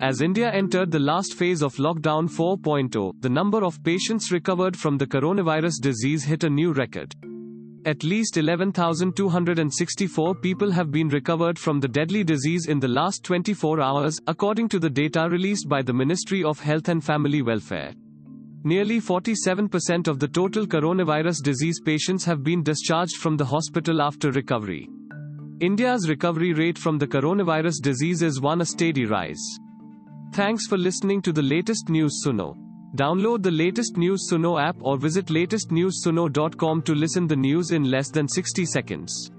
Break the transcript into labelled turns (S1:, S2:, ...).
S1: As India entered the last phase of lockdown 4.0, the number of patients recovered from the coronavirus disease hit a new record. At least 11,264 people have been recovered from the deadly disease in the last 24 hours, according to the data released by the Ministry of Health and Family Welfare. Nearly 47% of the total coronavirus disease patients have been discharged from the hospital after recovery. India's recovery rate from the coronavirus disease is on a steady rise. Thanks for listening to the latest news Suno. Download the latest news Suno app or visit latestnewssuno.com to listen the news in less than 60 seconds.